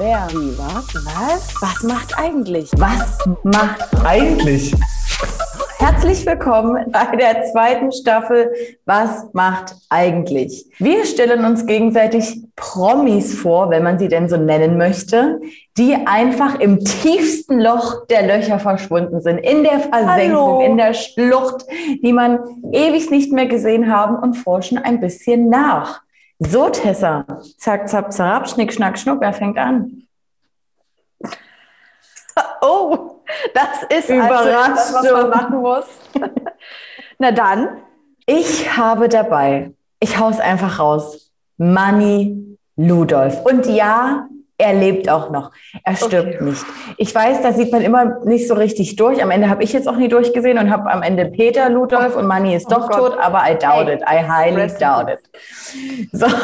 Wer? Wie? Was? Was? Was macht eigentlich? Was macht eigentlich? Herzlich willkommen bei der zweiten Staffel Was macht eigentlich? Wir stellen uns gegenseitig Promis vor, wenn man sie denn so nennen möchte, die einfach im tiefsten Loch der Löcher verschwunden sind, in der Versenkung, Hallo. in der Schlucht, die man ewig nicht mehr gesehen haben und forschen ein bisschen nach. So, Tessa. Zack, zack, zack, schnick, schnack, schnuck. Wer fängt an? Oh, das ist Überraschung. Also das, was man machen muss. Na dann. Ich habe dabei, ich hau's einfach raus, Manny Ludolf. Und ja, er lebt auch noch. Er stirbt okay. nicht. Ich weiß, da sieht man immer nicht so richtig durch. Am Ende habe ich jetzt auch nie durchgesehen und habe am Ende Peter Ludolf und Manny ist oh doch Gott. tot, aber I doubt it. I highly Rest doubt it. So.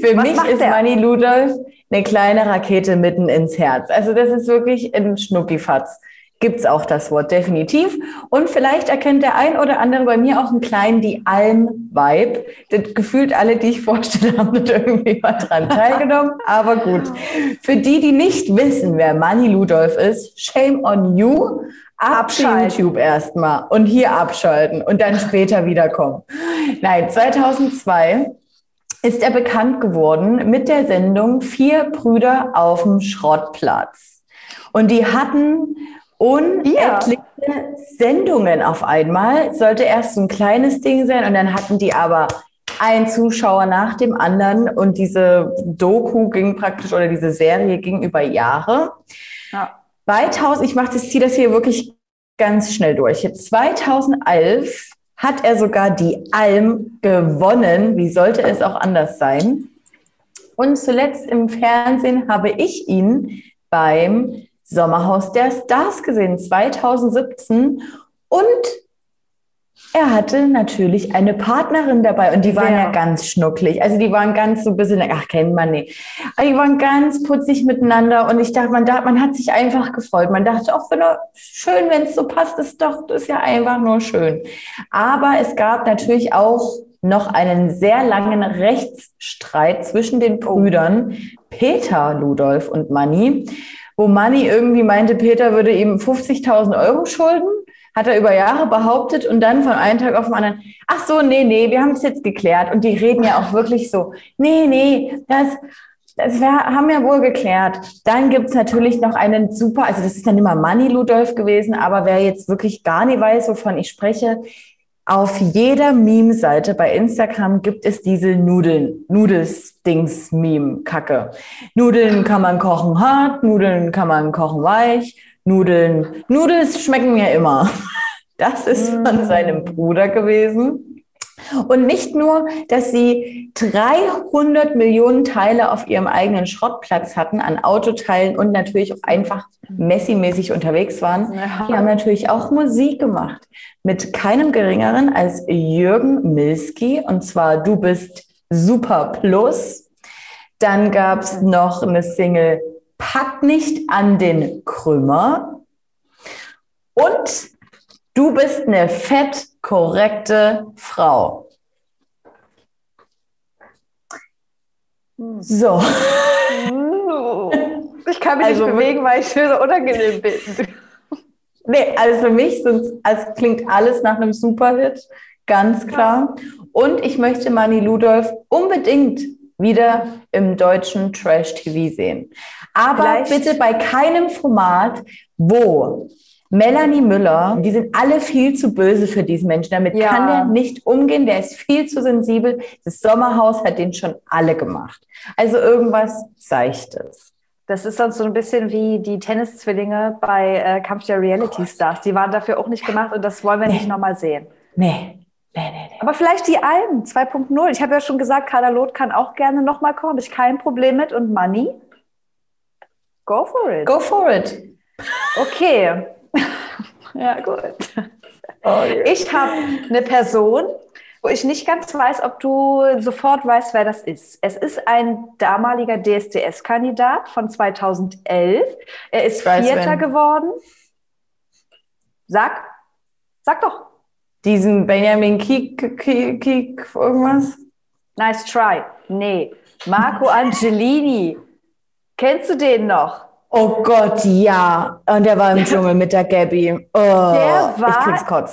Für Was mich ist der? Manny Ludolf eine kleine Rakete mitten ins Herz. Also das ist wirklich ein Schnuckifatz gibt es auch das Wort definitiv. Und vielleicht erkennt der ein oder andere bei mir auch einen kleinen die Alm-Vibe. Gefühlt alle, die ich vorstelle, haben da irgendwie mal dran teilgenommen. Aber gut. Für die, die nicht wissen, wer Manny Ludolf ist, shame on you. Ab YouTube erstmal und hier abschalten und dann später wiederkommen. Nein, 2002 ist er bekannt geworden mit der Sendung Vier Brüder auf dem Schrottplatz. Und die hatten unendliche ja. Sendungen auf einmal. Sollte erst ein kleines Ding sein und dann hatten die aber ein Zuschauer nach dem anderen und diese Doku ging praktisch oder diese Serie ging über Jahre. Ja. 2000, ich mache das, ziehe das hier wirklich ganz schnell durch. Jetzt 2011 hat er sogar die Alm gewonnen. Wie sollte es auch anders sein? Und zuletzt im Fernsehen habe ich ihn beim Sommerhaus der Stars gesehen, 2017. Und er hatte natürlich eine Partnerin dabei und die waren ja, ja ganz schnucklig. Also die waren ganz so ein bisschen, ach, kennt man nicht. Aber die waren ganz putzig miteinander und ich dachte, man, da, man hat sich einfach gefreut. Man dachte, auch wenn er, schön, wenn es so passt, ist doch, ist ja einfach nur schön. Aber es gab natürlich auch noch einen sehr langen Rechtsstreit zwischen den Brüdern Peter Ludolf und Manni wo Manni irgendwie meinte, Peter würde ihm 50.000 Euro schulden, hat er über Jahre behauptet und dann von einem Tag auf den anderen, ach so, nee, nee, wir haben es jetzt geklärt. Und die reden ja auch wirklich so, nee, nee, das, das wär, haben wir wohl geklärt. Dann gibt's natürlich noch einen super, also das ist dann immer Manni Ludolf gewesen, aber wer jetzt wirklich gar nicht weiß, wovon ich spreche, auf jeder Meme-Seite bei Instagram gibt es diese Nudeln, Nudels-Dings-Meme-Kacke. Nudeln kann man kochen hart, Nudeln kann man kochen weich, Nudeln, Nudels schmecken mir immer. Das ist von mm. seinem Bruder gewesen. Und nicht nur, dass sie 300 Millionen Teile auf ihrem eigenen Schrottplatz hatten an Autoteilen und natürlich auch einfach Messi-mäßig unterwegs waren. Ja. Die haben natürlich auch Musik gemacht mit keinem geringeren als Jürgen Milski und zwar Du bist super plus. Dann gab es noch eine Single Pack nicht an den Krümmer und Du bist eine fett korrekte Frau. So. Ich kann mich also, nicht bewegen, weil ich so unangenehm bin. Nee, also für mich also klingt alles nach einem Superhit, ganz klar. Und ich möchte Mani Ludolf unbedingt wieder im deutschen Trash-TV sehen. Aber Vielleicht. bitte bei keinem Format, wo Melanie Müller, die sind alle viel zu böse für diesen Menschen. Damit ja. kann der nicht umgehen. Der ist viel zu sensibel. Das Sommerhaus hat den schon alle gemacht. Also irgendwas Seichtes. Das ist dann so ein bisschen wie die Tenniszwillinge bei äh, Kampf der Reality Stars. Die waren dafür auch nicht gemacht und das wollen wir nee. nicht nochmal sehen. Nee. Nee, nee, nee. Aber vielleicht die Alben 2.0. Ich habe ja schon gesagt, Carla Loth kann auch gerne nochmal kommen. Habe ich kein Problem mit. Und Money? Go for it. Go for it. Okay. ja, gut. Oh, ich habe eine Person, wo ich nicht ganz weiß, ob du sofort weißt, wer das ist. Es ist ein damaliger DSDS-Kandidat von 2011. Er ist Vierter geworden. Sag, sag doch. Diesen Benjamin Kiek, Kiek, Kiek irgendwas? Nice try. Nee. Marco Angelini. Kennst du den noch? Oh Gott, ja. Und der war im Dschungel mit der Gabby. Oh, der war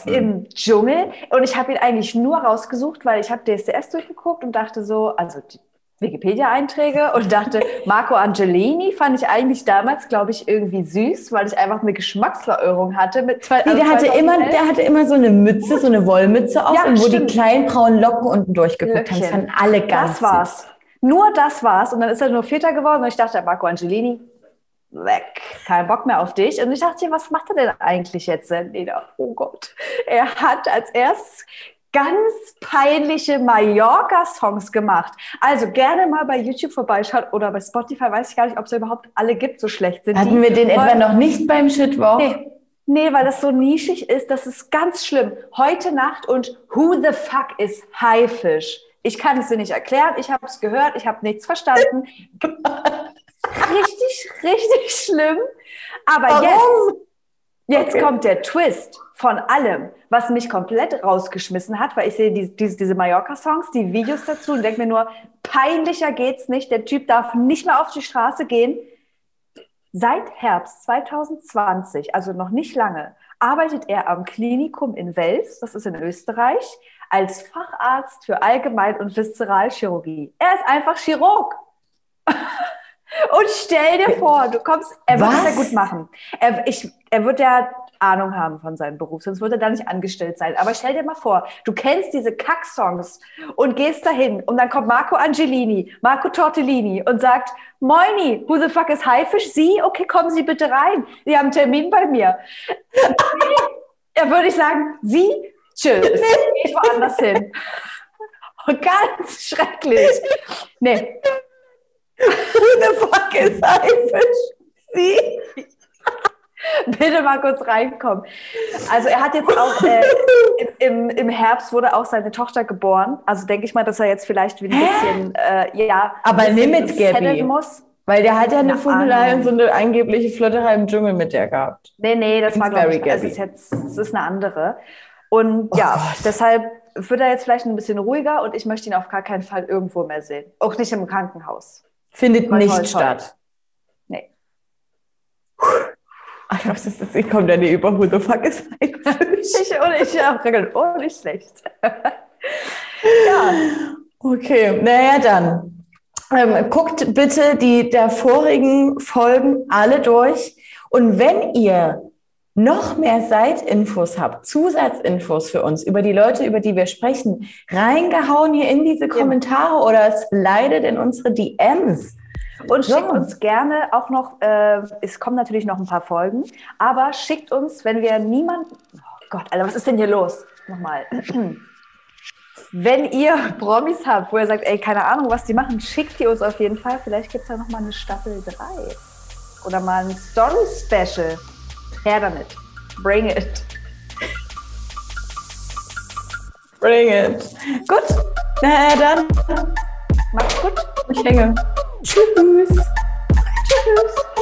im Dschungel und ich habe ihn eigentlich nur rausgesucht, weil ich habe DSDS durchgeguckt und dachte so, also die Wikipedia-Einträge und dachte, Marco Angelini fand ich eigentlich damals, glaube ich, irgendwie süß, weil ich einfach eine Geschmacksverirrung hatte. Mit zwei, also der, hatte immer, der hatte immer so eine Mütze, so eine Wollmütze auf, ja, und wo stimmt. die kleinen braunen Locken unten durchgeguckt haben. Das fanden alle ganz Das war's. Süß. Nur das war's. Und dann ist er nur Vierter geworden und ich dachte, Marco Angelini, weg, kein Bock mehr auf dich. Und ich dachte, was macht er denn eigentlich jetzt? Oh Gott, er hat als erstes ganz peinliche Mallorca-Songs gemacht. Also gerne mal bei YouTube vorbeischauen oder bei Spotify, weiß ich gar nicht, ob es überhaupt alle gibt, so schlecht sind. Hatten die. wir den etwa noch nicht beim Shitwoch? Nee. Nee, weil das so nischig ist, das ist ganz schlimm. Heute Nacht und Who the fuck is Haifisch? Ich kann es dir nicht erklären, ich habe es gehört, ich habe nichts verstanden. richtig, richtig schlimm. Aber Warum? jetzt, jetzt okay. kommt der Twist von allem, was mich komplett rausgeschmissen hat, weil ich sehe die, die, diese Mallorca-Songs, die Videos dazu und denke mir nur, peinlicher geht's nicht. Der Typ darf nicht mehr auf die Straße gehen. Seit Herbst 2020, also noch nicht lange, arbeitet er am Klinikum in Wels, das ist in Österreich, als Facharzt für Allgemein- und Viszeralchirurgie. Er ist einfach Chirurg. Und stell dir vor, du kommst, er wird es ja gut machen. Er, ich, er wird ja Ahnung haben von seinem Beruf, sonst würde er da nicht angestellt sein. Aber stell dir mal vor, du kennst diese Kack-Songs und gehst dahin und dann kommt Marco Angelini, Marco Tortellini und sagt, Moini, who the fuck is Haifisch? Sie? Okay, kommen Sie bitte rein. Sie haben einen Termin bei mir. er würde ich sagen, Sie? Tschüss. Ich woanders hin. Ganz schrecklich. Nee, Who the fuck is Haifisch? Sie? Bitte mal kurz reinkommen. Also er hat jetzt auch äh, im, im Herbst wurde auch seine Tochter geboren. Also denke ich mal, dass er jetzt vielleicht ein bisschen äh, ja. Aber nimm mit Gabby. Muss. Weil der hat ja eine Fundelei und so eine angebliche Flotterei im Dschungel mit der gehabt. Nee, nee, das war glaube ich, also ist jetzt, das ist eine andere. Und oh ja, Gott. deshalb wird er jetzt vielleicht ein bisschen ruhiger und ich möchte ihn auf gar keinen Fall irgendwo mehr sehen. Auch nicht im Krankenhaus. Findet Voll nicht statt. Nee. Ich glaube, das ist, ich komme da nie über Who the fuck is ich und ich habe oh, nicht schlecht. ja. Okay, naja, dann. Ähm, guckt bitte die der vorigen Folgen alle durch. Und wenn ihr noch mehr Seitinfos habt, Zusatzinfos für uns über die Leute, über die wir sprechen, reingehauen hier in diese Kommentare ja. oder slidet in unsere DMs. Und schickt uns gerne auch noch, äh, es kommen natürlich noch ein paar Folgen, aber schickt uns, wenn wir niemanden, oh Gott, Alter, was ist denn hier los? Nochmal. wenn ihr Promis habt, wo ihr sagt, ey, keine Ahnung, was die machen, schickt die uns auf jeden Fall. Vielleicht gibt es da nochmal eine Staffel 3 oder mal ein Story-Special. Her damit. Bring it. Bring it. Gut. Na dann. Mach's gut. Ich hänge. Tschüss. Tschüss.